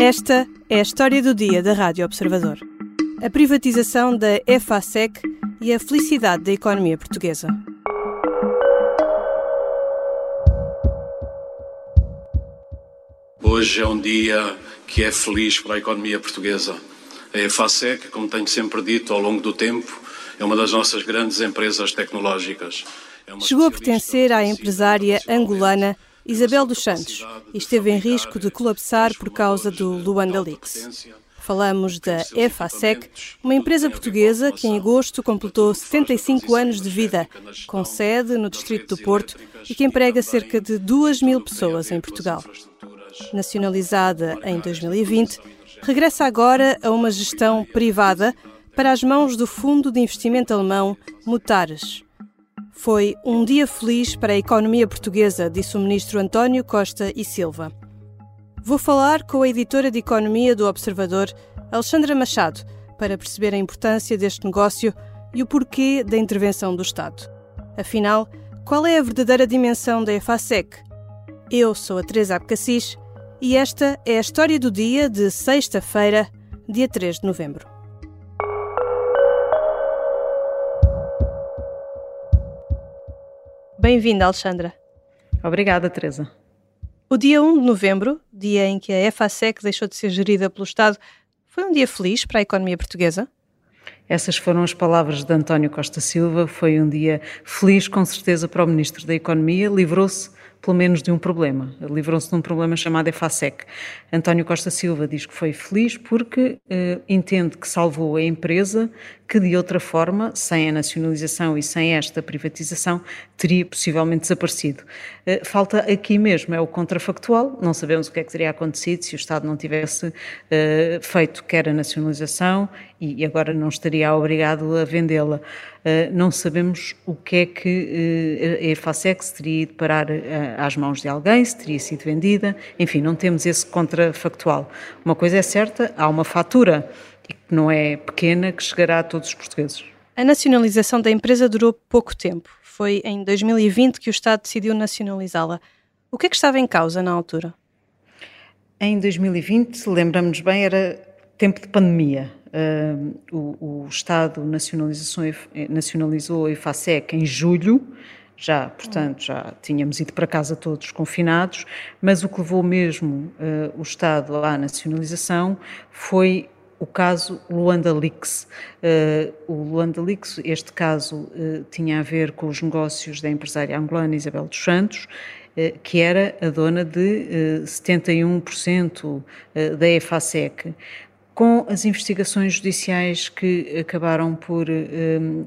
Esta é a história do dia da Rádio Observador. A privatização da EFASEC e a felicidade da economia portuguesa. Hoje é um dia que é feliz para a economia portuguesa. A EFASEC, como tenho sempre dito ao longo do tempo, é uma das nossas grandes empresas tecnológicas. É Chegou a pertencer à empresária angolana Isabel dos Santos e esteve em risco de colapsar por causa do Luanda Leaks. Falamos da EFASEC, uma empresa portuguesa que em agosto completou 75 anos de vida, com sede no Distrito do Porto e que emprega cerca de 2 mil pessoas em Portugal. Nacionalizada em 2020, regressa agora a uma gestão privada para as mãos do fundo de investimento alemão Mutares. Foi um dia feliz para a economia portuguesa, disse o ministro António Costa e Silva. Vou falar com a editora de economia do Observador, Alexandra Machado, para perceber a importância deste negócio e o porquê da intervenção do Estado. Afinal, qual é a verdadeira dimensão da EFASEC? Eu sou a Teresa Abcacis e esta é a história do dia de sexta-feira, dia 3 de novembro. Bem-vinda, Alexandra. Obrigada, Teresa. O dia 1 de novembro, dia em que a EFASEC deixou de ser gerida pelo Estado, foi um dia feliz para a economia portuguesa? Essas foram as palavras de António Costa Silva. Foi um dia feliz, com certeza, para o Ministro da Economia. Livrou-se pelo menos de um problema. Livrou-se de um problema chamado EFASEC. António Costa Silva diz que foi feliz porque eh, entende que salvou a empresa que de outra forma, sem a nacionalização e sem esta privatização, teria possivelmente desaparecido. Eh, falta aqui mesmo, é o contrafactual, não sabemos o que é que teria acontecido se o Estado não tivesse uh, feito quer a nacionalização e agora não estaria obrigado a vendê-la. Uh, não sabemos o que é que uh, a EFASEX teria ido parar às mãos de alguém, se teria sido vendida, enfim, não temos esse contrafactual. Uma coisa é certa, há uma fatura e que não é pequena, que chegará a todos os portugueses. A nacionalização da empresa durou pouco tempo. Foi em 2020 que o Estado decidiu nacionalizá-la. O que é que estava em causa na altura? Em 2020, lembramos bem, era tempo de pandemia. O, o, Estado nacionalizou a IFASEC em julho, já, portanto, já tínhamos ido para casa todos confinados, mas o que levou mesmo uh, o Estado à nacionalização foi o caso Luanda Leaks. Uh, o Luanda Leaks, este caso uh, tinha a ver com os negócios da empresária angolana Isabel dos Santos, uh, que era a dona de 71% da EFASEC. Com as investigações judiciais que acabaram por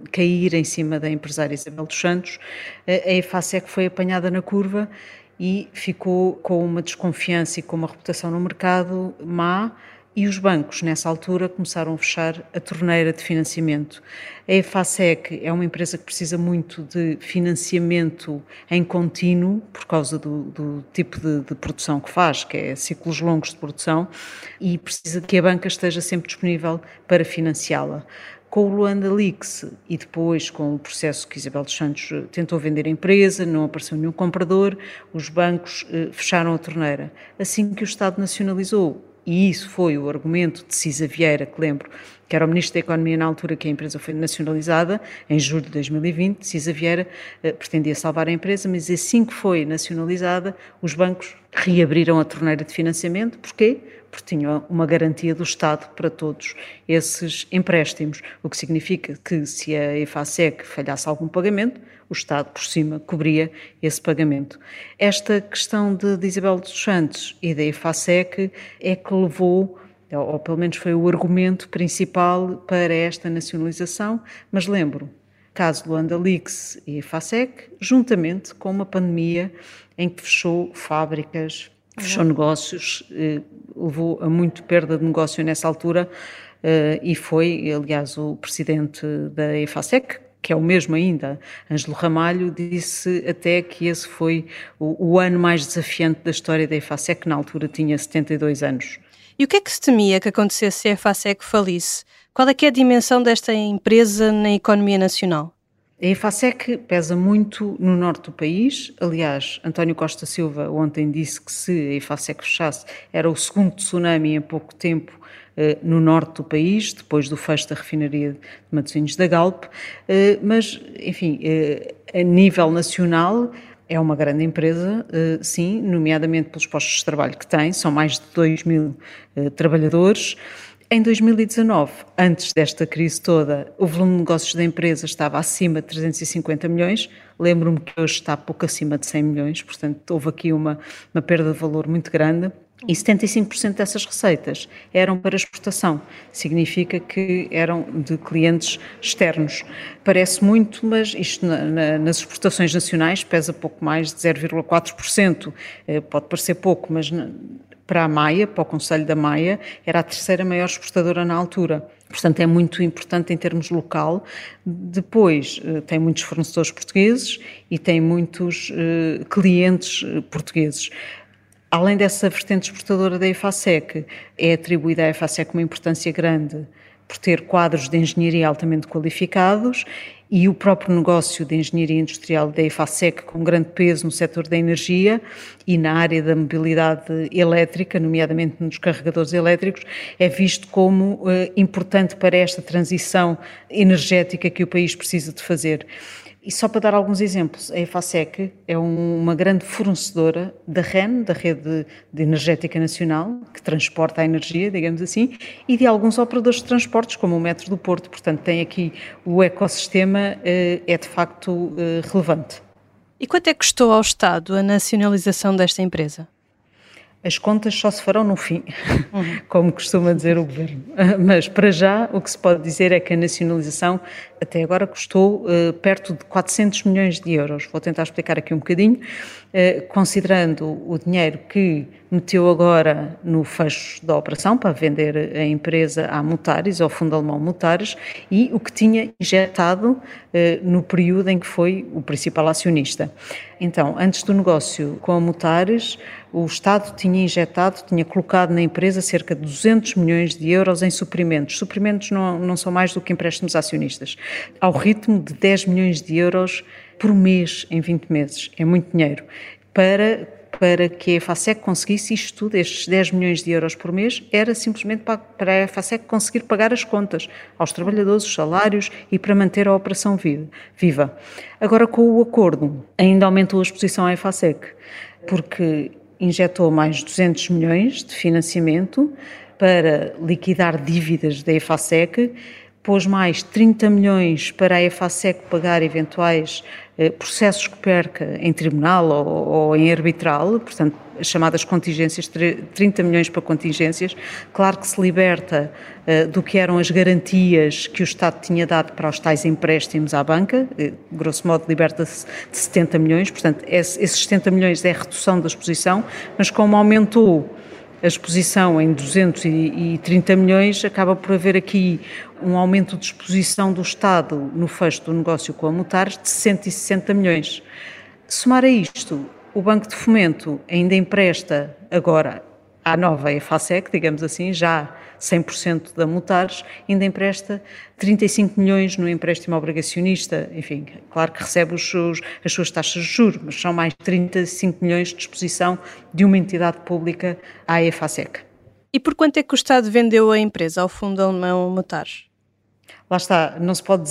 cair em cima da empresária Isabel dos Santos, a EFASEC foi apanhada na curva e ficou com uma desconfiança e com uma reputação no mercado má, e os bancos, nessa altura, começaram a fechar a torneira de financiamento. A EFASEC é uma empresa que precisa muito de financiamento em contínuo, por causa do, do tipo de, de, produção que faz, que é ciclos longos de produção, e precisa que a banca esteja sempre disponível para financiá-la. Com o Luanda Leaks e depois com o processo que Isabel dos Santos tentou vender a empresa, não apareceu nenhum comprador, os bancos eh, fecharam a torneira. Assim que o Estado nacionalizou e isso foi o argumento de Cisa Vieira, que lembro que era o Ministro da Economia na altura que a empresa foi nacionalizada, em julho de 2020, Cisa Vieira eh, pretendia salvar a empresa, mas assim que foi nacionalizada, os bancos reabriram a torneira de financiamento, porquê? Porque tinham uma garantia do Estado para todos esses empréstimos, o que significa que se a EFASEC falhasse algum pagamento, o Estado por cima cobria esse pagamento. Esta questão de, de Isabel dos Santos e da EFASEC é que levou ou pelo menos foi o argumento principal para esta nacionalização, mas lembro, caso Luanda Leaks e FASEC, juntamente com uma pandemia em que fechou fábricas, fechou negócios, eh, levou a muito perda de negócio nessa altura, eh, e foi, aliás, o presidente da EFASEC, que é o mesmo ainda, Ângelo Ramalho, disse até que esse foi o, o ano mais desafiante da história da EFASEC, que na altura tinha 72 anos. E o que é que se temia que acontecesse se a FASEC falisse? Qual é que é a dimensão desta empresa na economia nacional? A EFASEC pesa muito no norte do país. Aliás, António Costa Silva ontem disse que se a EFASEC fechasse era o segundo tsunami em pouco tempo eh, no norte do país, depois do fecho da refinaria de Matosinhos da Galp. Eh, mas, enfim, eh, a nível nacional, é uma grande empresa, sim, nomeadamente pelos postos de trabalho que tem, são mais de 2 mil trabalhadores. Em 2019, antes desta crise toda, o volume de negócios da empresa estava acima de 350 milhões. Lembro-me que hoje está pouco acima de 100 milhões, portanto, houve aqui uma, uma perda de valor muito grande. E 75% dessas receitas eram para exportação, significa que eram de clientes externos. Parece muito, mas isto na, na, nas exportações nacionais pesa pouco mais de 0,4%. Eh, pode parecer pouco, mas para a Maia, para o Conselho da Maia, era a terceira maior exportadora na altura. Portanto, é muito importante em termos local. Depois, eh, tem muitos fornecedores portugueses e tem muitos uh, clientes eh, portugueses. Além dessa vertente exportadora da EFASEC, é atribuída à EFASEC uma importância grande por ter quadros de engenharia altamente qualificados e o próprio negócio de engenharia industrial da EFASEC com grande peso no setor da energia e na área da mobilidade elétrica, nomeadamente nos carregadores elétricos, é visto como uh, importante para esta transição energética que o país precisa de fazer. E só para dar alguns exemplos, a EFASEC é uma grande fornecedora da REN, da Rede de Energética Nacional, que transporta a energia, digamos assim, e de alguns operadores de transportes, como o Metro do Porto. Portanto, tem aqui o ecossistema, eh, é de facto eh, relevante. E quanto é que custou ao Estado a nacionalização desta empresa? As contas só se farão no fim, uhum. como costuma dizer o governo. Mas, para já, o que se pode dizer é que a nacionalização até agora custou uh, perto de 400 milhões de euros. Vou tentar explicar aqui um bocadinho. Uh, considerando o dinheiro que meteu agora no fecho da operação para vender a empresa à Mutares, ao fundo alemão Mutares, e o que tinha injetado uh, no período em que foi o principal acionista. Então, antes do negócio com a Mutares, o Estado tinha injetado, tinha colocado na empresa cerca de 200 milhões de euros em suprimentos. Suprimentos não, não são mais do que empréstimos acionistas, ao ritmo de 10 milhões de euros por mês em 20 meses. É muito dinheiro. Para para que a EFASEC conseguisse isto tudo, estes 10 milhões de euros por mês, era simplesmente para, para a EFASEC conseguir pagar as contas aos trabalhadores, os salários e para manter a operação viva. Agora, com o acordo, ainda aumentou a exposição à EFASEC, porque injetou mais 200 milhões de financiamento para liquidar dívidas da EFASEC, pôs mais 30 milhões para a EFASEC pagar eventuais processos que perca em tribunal ou, ou, em arbitral, portanto, as chamadas contingências, 30 milhões para contingências. Claro que se liberta uh, do que eram as garantias que o Estado tinha dado para os tais empréstimos à banca, uh, grosso modo liberta-se de 70 milhões, portanto, esse, esses 70 milhões é a redução da exposição, mas como aumentou a exposição em 230 milhões, acaba por haver aqui um aumento de exposição do Estado no fecho do negócio com a Mutares de 160 milhões. Somar a isto, o Banco de Fomento ainda empresta agora à nova EFASEC, digamos assim, já 100% da Mutares, ainda empresta 35 milhões no empréstimo obrigacionista, enfim, claro que recebe seus, as suas taxas de juros, mas são mais 35 milhões de disposição de uma entidade pública à EFASEC. E por quanto é que o Estado vendeu a empresa ao fundo alemão Mutares? Lá está, não se pode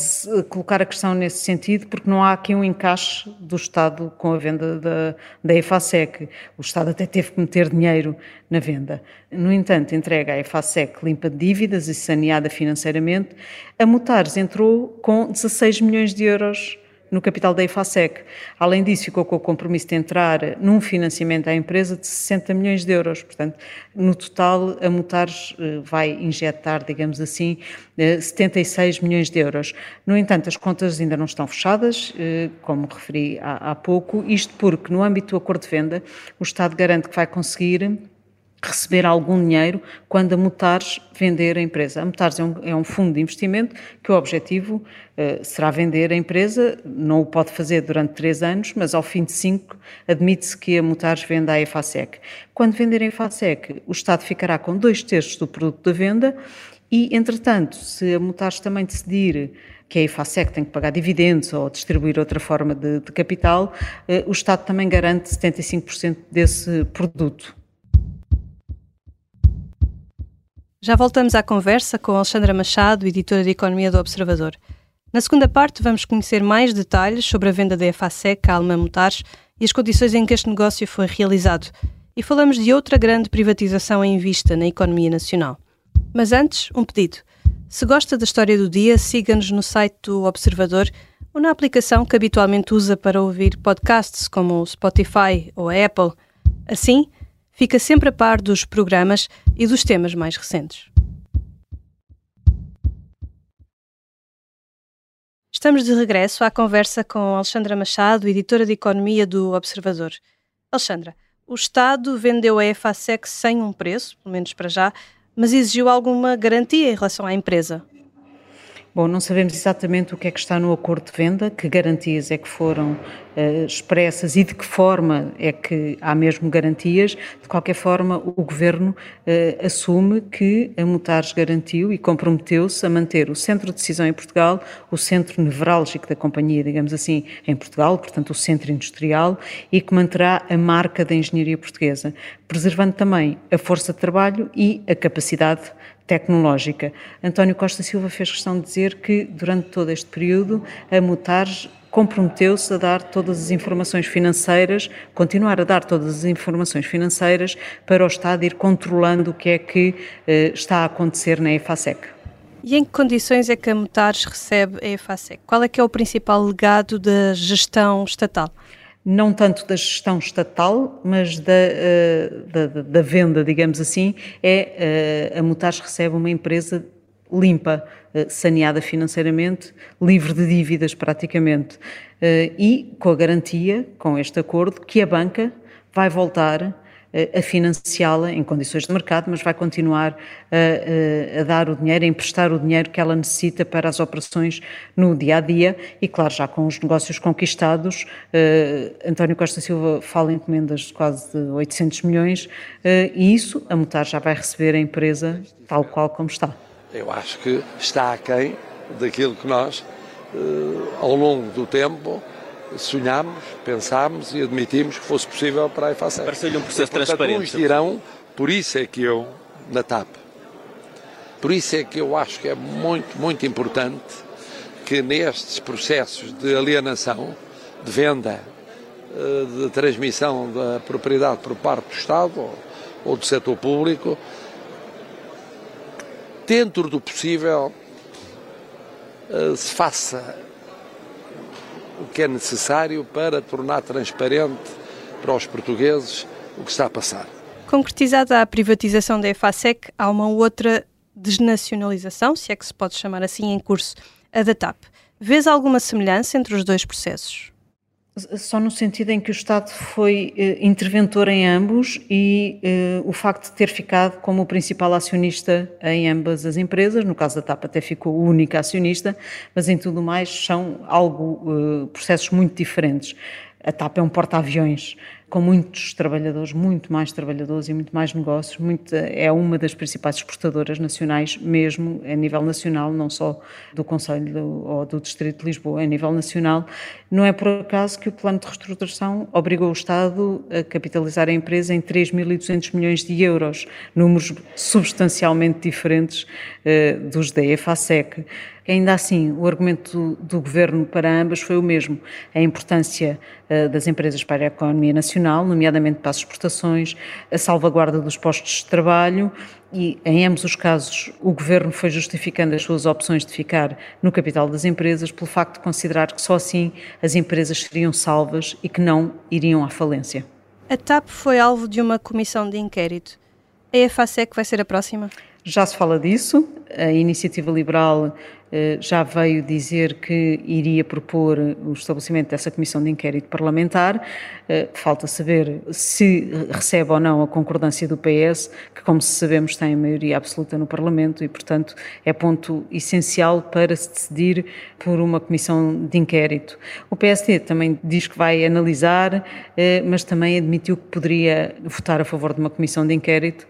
colocar a questão nesse sentido, porque não há aqui um encaixe do Estado com a venda da, da EFASEC. O Estado até teve que meter dinheiro na venda. No entanto, entrega a EFASEC limpa de dívidas e saneada financeiramente. A Mutares entrou com 16 milhões de euros no capital da EFASEC. Além disso, ficou com o compromisso de entrar num financiamento à empresa de 60 milhões de euros. Portanto, no total, a Mutares eh, vai injetar, digamos assim, 76 eh, milhões de euros. No entanto, as contas ainda não estão fechadas, eh, como referi há pouco, isto porque, no âmbito do acordo de venda, o Estado garante que vai conseguir receber algum dinheiro quando a Mutares vender a empresa. A Mutares é um, é um fundo de investimento que o objetivo uh, será vender a empresa, não o pode fazer durante três anos, mas ao fim de cinco admite-se que a Mutares venda a EFASEC. Quando vender a EFASEC, o Estado ficará com dois terços do produto da venda e, entretanto, se a Mutares também decidir que a IFASEC tem que pagar dividendos ou distribuir outra forma de, de capital, eh, o Estado também garante 75% desse produto. Já voltamos à conversa com Alexandra Machado, editora de Economia do Observador. Na segunda parte, vamos conhecer mais detalhes sobre a venda da EFASEC à Alma Mutares e as condições em que este negócio foi realizado. E falamos de outra grande privatização em vista na economia nacional. Mas antes, um pedido. Se gosta da história do dia, siga-nos no site do Observador ou na aplicação que habitualmente usa para ouvir podcasts como o Spotify ou a Apple. Assim, fica sempre a par dos programas e dos temas mais recentes. Estamos de regresso à conversa com Alexandra Machado, editora de Economia do Observador. Alexandra, o Estado vendeu a EFASEC sem um preço, pelo menos para já, mas exigiu alguma garantia em relação à empresa. Bom, não sabemos exatamente o que é que está no acordo de venda, que garantias é que foram expressas e de que forma é que há mesmo garantias. De qualquer forma, o Governo uh, assume que a Mutares garantiu e comprometeu-se a manter o centro de decisão em Portugal, o centro nevrálgico da companhia, digamos assim, em Portugal, portanto o centro industrial, e que manterá a marca da engenharia portuguesa, preservando também a força de trabalho e a capacidade tecnológica. António Costa Silva fez questão de dizer que, durante todo este período, a Mutares comprometeu-se a dar todas as informações financeiras, continuar a dar todas as informações financeiras para o Estado ir controlando o que é que eh, está a acontecer na EFASEC. E em que condições é que a Mutares recebe a EFASEC? Qual é que é o principal legado da gestão estatal? não tanto da gestão estatal, mas da, eh, da, da venda, digamos assim, é eh, a Mutares recebe uma empresa limpa, eh, saneada financeiramente, livre de dívidas praticamente, e com a garantia, com este acordo, que a banca vai voltar a financiá-la em condições de mercado, mas vai continuar a, a, a, dar o dinheiro, a emprestar o dinheiro que ela necessita para as operações no dia a dia e, claro, já com os negócios conquistados, uh, António Costa Silva fala em encomendas de quase 800 milhões uh, e isso a Mutar já vai receber a empresa tal qual como está. Eu acho que está aquém daquilo que nós, uh, ao longo do tempo, sonhámos, pensámos e admitimos que fosse possível para a EFACEP. Pareceu-lhe um processo portanto, transparente. Uns dirão, por isso é que eu, na TAP, por isso é que eu acho que é muito, muito importante que nestes processos de alienação, de venda, eh, de transmissão da propriedade por parte do Estado ou do setor público, dentro do possível, eh, se faça o que é necessário para tornar transparente para os portugueses o que está a passar. Concretizada a privatização da EFASEC, há uma outra desnacionalização, se é que se pode chamar assim, em curso, a da TAP. Vês alguma semelhança entre os dois processos? Só no sentido em que o Estado foi eh, interventor em ambos e eh, o facto de ter ficado como o principal acionista em ambas as empresas, no caso da TAP até ficou o único acionista, mas em tudo mais são algo, eh, processos muito diferentes. A TAP é um porta-aviões com muitos trabalhadores, muito mais trabalhadores e muito mais negócios. Muito, é uma das principais exportadoras nacionais, mesmo a nível nacional, não só do Conselho ou do Distrito de Lisboa, a nível nacional. Não é por acaso que o plano de reestruturação obrigou o Estado a capitalizar a empresa em 3.200 milhões de euros, números substancialmente diferentes uh, dos da EFASEC. Ainda assim, o argumento do, do, governo para ambas foi o mesmo: a importância uh, das empresas para a economia nacional, nomeadamente para as exportações, a salvaguarda dos postos de trabalho. E em ambos os casos, o governo foi justificando as suas opções de ficar no capital das empresas pelo facto de considerar que só assim as empresas seriam salvas e que não iriam à falência. A TAP foi alvo de uma comissão de inquérito. A EFASEC vai ser a próxima? Já se fala disso. A iniciativa liberal já veio dizer que iria propor o estabelecimento dessa comissão de inquérito parlamentar. Eh, falta saber se recebe ou não a concordância do PS, que, como sabemos, tem maioria absoluta no Parlamento e, portanto, é ponto essencial para se decidir por uma comissão de inquérito. O PSD também diz que vai analisar, eh, mas também admitiu que poderia votar a favor de uma comissão de inquérito.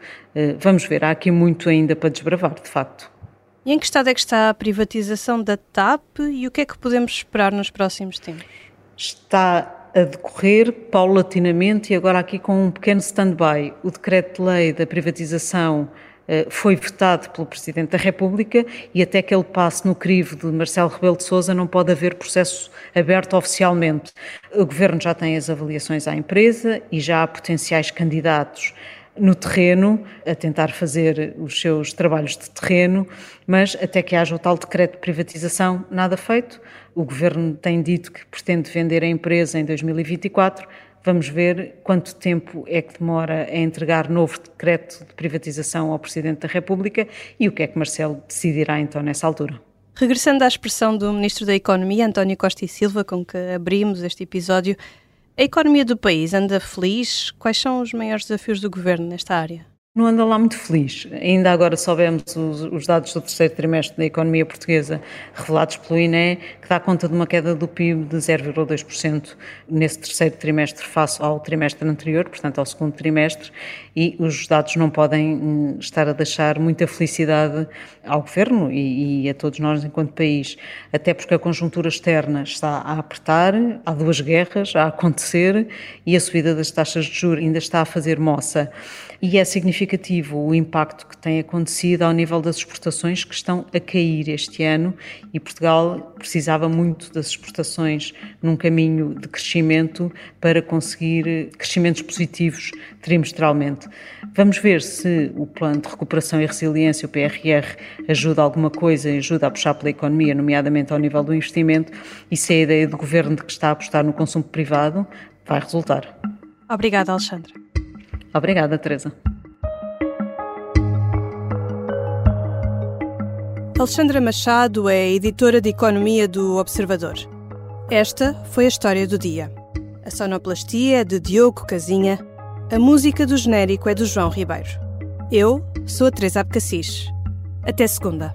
Vamos ver, há aqui muito ainda para desbravar, de facto. E em que estado é que está a privatização da TAP e o que é que podemos esperar nos próximos tempos? Está a decorrer paulatinamente e agora aqui com um pequeno stand-by. O decreto-lei da privatização eh, foi vetado pelo Presidente da República e até que ele passe no crivo de Marcelo Rebelo de Sousa não pode haver processo aberto oficialmente. O Governo já tem as avaliações à empresa e já há potenciais candidatos no terreno, a tentar fazer os seus trabalhos de terreno, mas até que haja o tal decreto de privatização, nada feito. O governo tem dito que pretende vender a empresa em 2024. Vamos ver quanto tempo é que demora a entregar novo decreto de privatização ao Presidente da República e o que é que Marcelo decidirá então nessa altura. Regressando à expressão do Ministro da Economia, António Costa e Silva, com que abrimos este episódio, a economia do país anda feliz? Quais são os maiores desafios do governo nesta área? Não anda lá muito feliz. Ainda agora soubemos os, os, dados do terceiro trimestre da economia portuguesa revelados pelo INE, que dá conta de uma queda do PIB de 0,2% nesse terceiro trimestre face ao trimestre anterior, portanto ao segundo trimestre, e os dados não podem hum, estar a deixar muita felicidade ao governo e, e a todos nós enquanto país, até porque a conjuntura externa está a apertar, há duas guerras a acontecer e a subida das taxas de juros ainda está a fazer moça e é significativo o impacto que tem acontecido ao nível das exportações que estão a cair este ano e Portugal precisava muito das exportações num caminho de crescimento para conseguir crescimentos positivos trimestralmente. Vamos ver se o plano de recuperação e resiliência, o PRR, ajuda alguma coisa ajuda a puxar pela economia, nomeadamente ao nível do investimento, e se a ideia do governo de que está a apostar no consumo privado vai resultar. Obrigada, Alexandre. Obrigada, Teresa. Alexandra Machado é editora de Economia do Observador. Esta foi a história do dia. A sonoplastia é de Diogo Casinha, a música do genérico é do João Ribeiro. Eu sou a Teresa Abcacis. Até segunda.